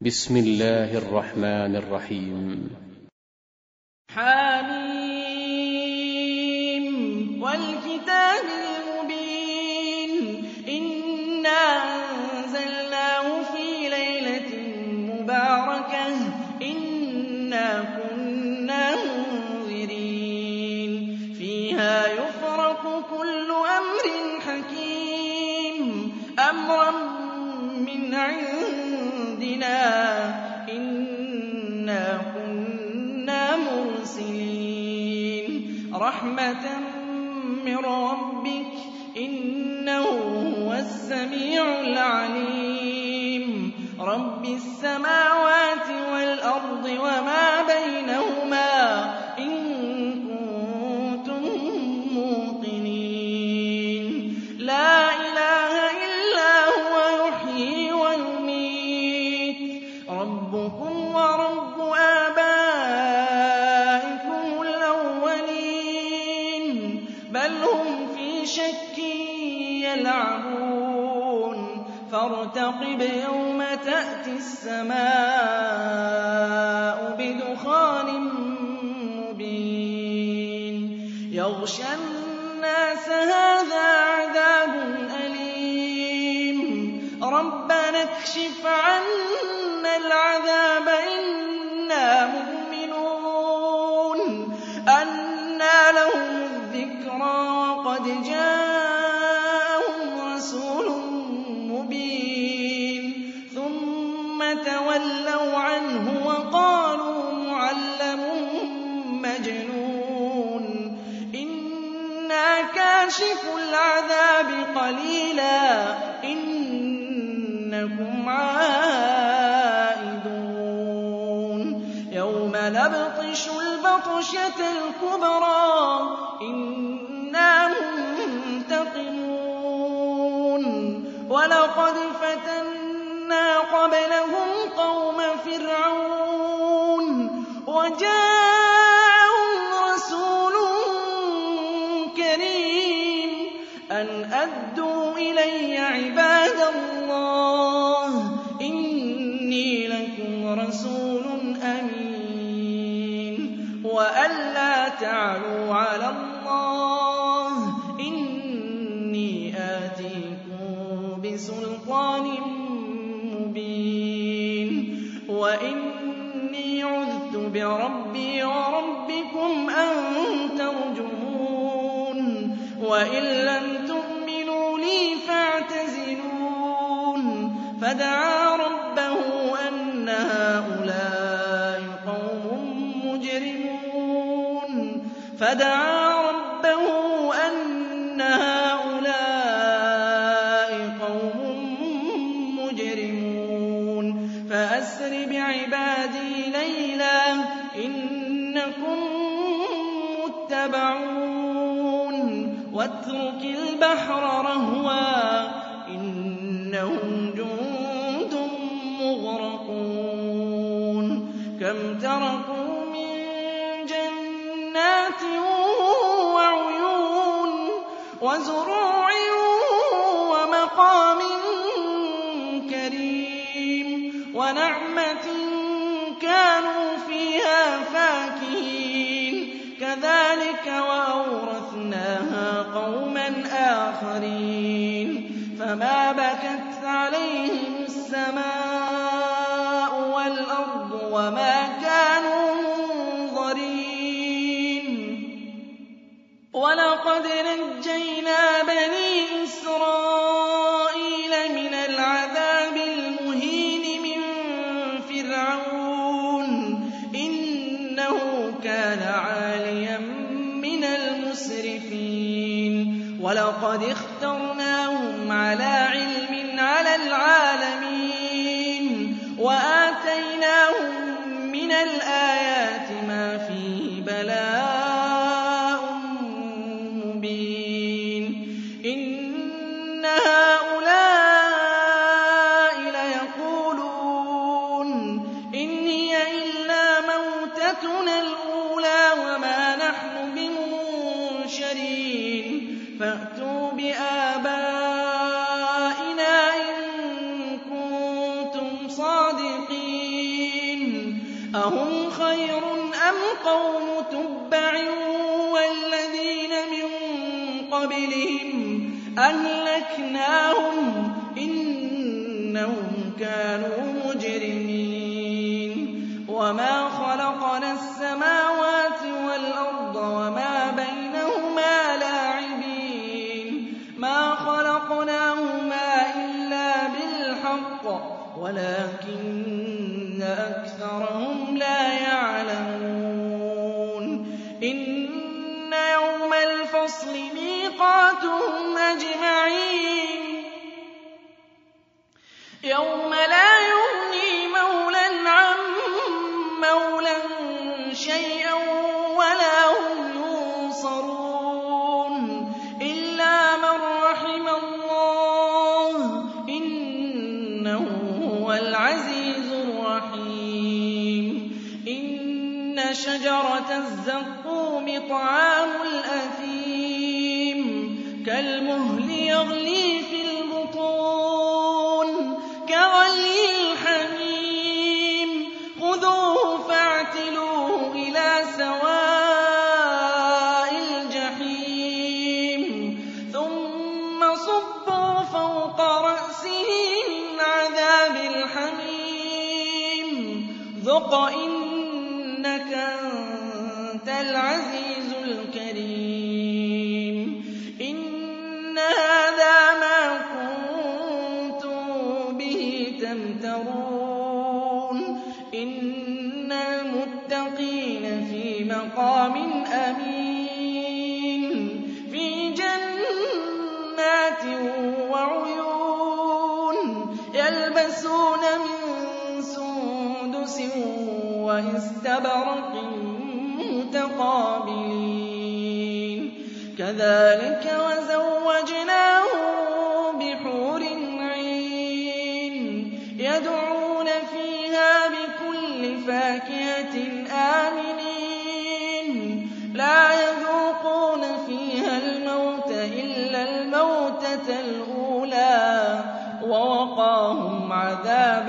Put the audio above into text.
بسم الله الرحمن الرحيم. حميم والكتاب المبين. إنا رحمة من ربك إنه هو السميع العليم رب السماوات والأرض وما بينهما إن كنتم موقنين لا إله إلا هو يحيي ويميت ربكم شك يلعبون. فارتقب يوم تأتي السماء بدخان مبين. يغشى الناس كاشف العذاب قليلا. إنكم عائدون. يوم نبطش البطشة الكبرى. إنا منتقمون. ولقد فتنا قبلهم قوم فرعون. أمين وأن لا تعلوا على الله إني آتيكم بسلطان مبين وإني عذت بربي وربكم أن ترجمون وإن لم تؤمنوا لي فاعتزلون فدعا فدعا ربه أن هؤلاء قوم مجرمون. فأسر بعبادي ليلا إنكم متبعون. واترك البحر رهوا إنهم جند مغرقون. كم تركوا جنات وعيون وزروع ومقام كريم ونعمة كانوا فيها فاكهين كذلك وأورثناها قوما آخرين فما بكت عليهم السماء ولقد نجينا بني إسرائيل من العذاب المهين من فرعون. إنه كان عاليا من المسرفين. ولقد اخترناهم على علم على العالمين. وآتيناهم من الآيات ما فيه بلاء. فأتوا بآبائنا إن كنتم صَادِقِينَ. أَهُمْ خَيْرٌ أَمْ قَوْمُ تُبَّعٍ وَالَّذِينَ مِن قَبْلِهِمْ ۚ أَهْلَكْنَاهُمْ ۖ إِنَّهُمْ كَانُوا مُجْرِمِينَ. إِنَّ يَوْمَ الْفَصْلِ مِيقَاتُهُمْ أَجْمَعِينَ كَالْمُهْلِ يَغْلِي فِي الْبُطُونِ كَغَلْيِ الْحَمِيمِ. خُذُوهُ فَاعْتِلُوهُ إِلَىٰ سَوَاءِ الْجَحِيمِ. ثُمَّ صُبُّوا فَوْقَ رَأْسِهِ مِنْ عَذَابِ الْحَمِيمِ. ذُقْ وَإِسْتَبْرَقٍ مُّتَقَابِلِينَ. كَذَٰلِكَ وَزَوَّجْنَاهُم بِحُورٍ عِينٍ يَدْعُونَ فِيهَا بِكُلِّ فَاكِهَةٍ آمِنِينَ. لَا يَذُوقُونَ فِيهَا الْمَوْتَ إِلَّا الْمَوْتَةَ الْأُولَىٰ وَوَقَاهُمْ عَذَابَ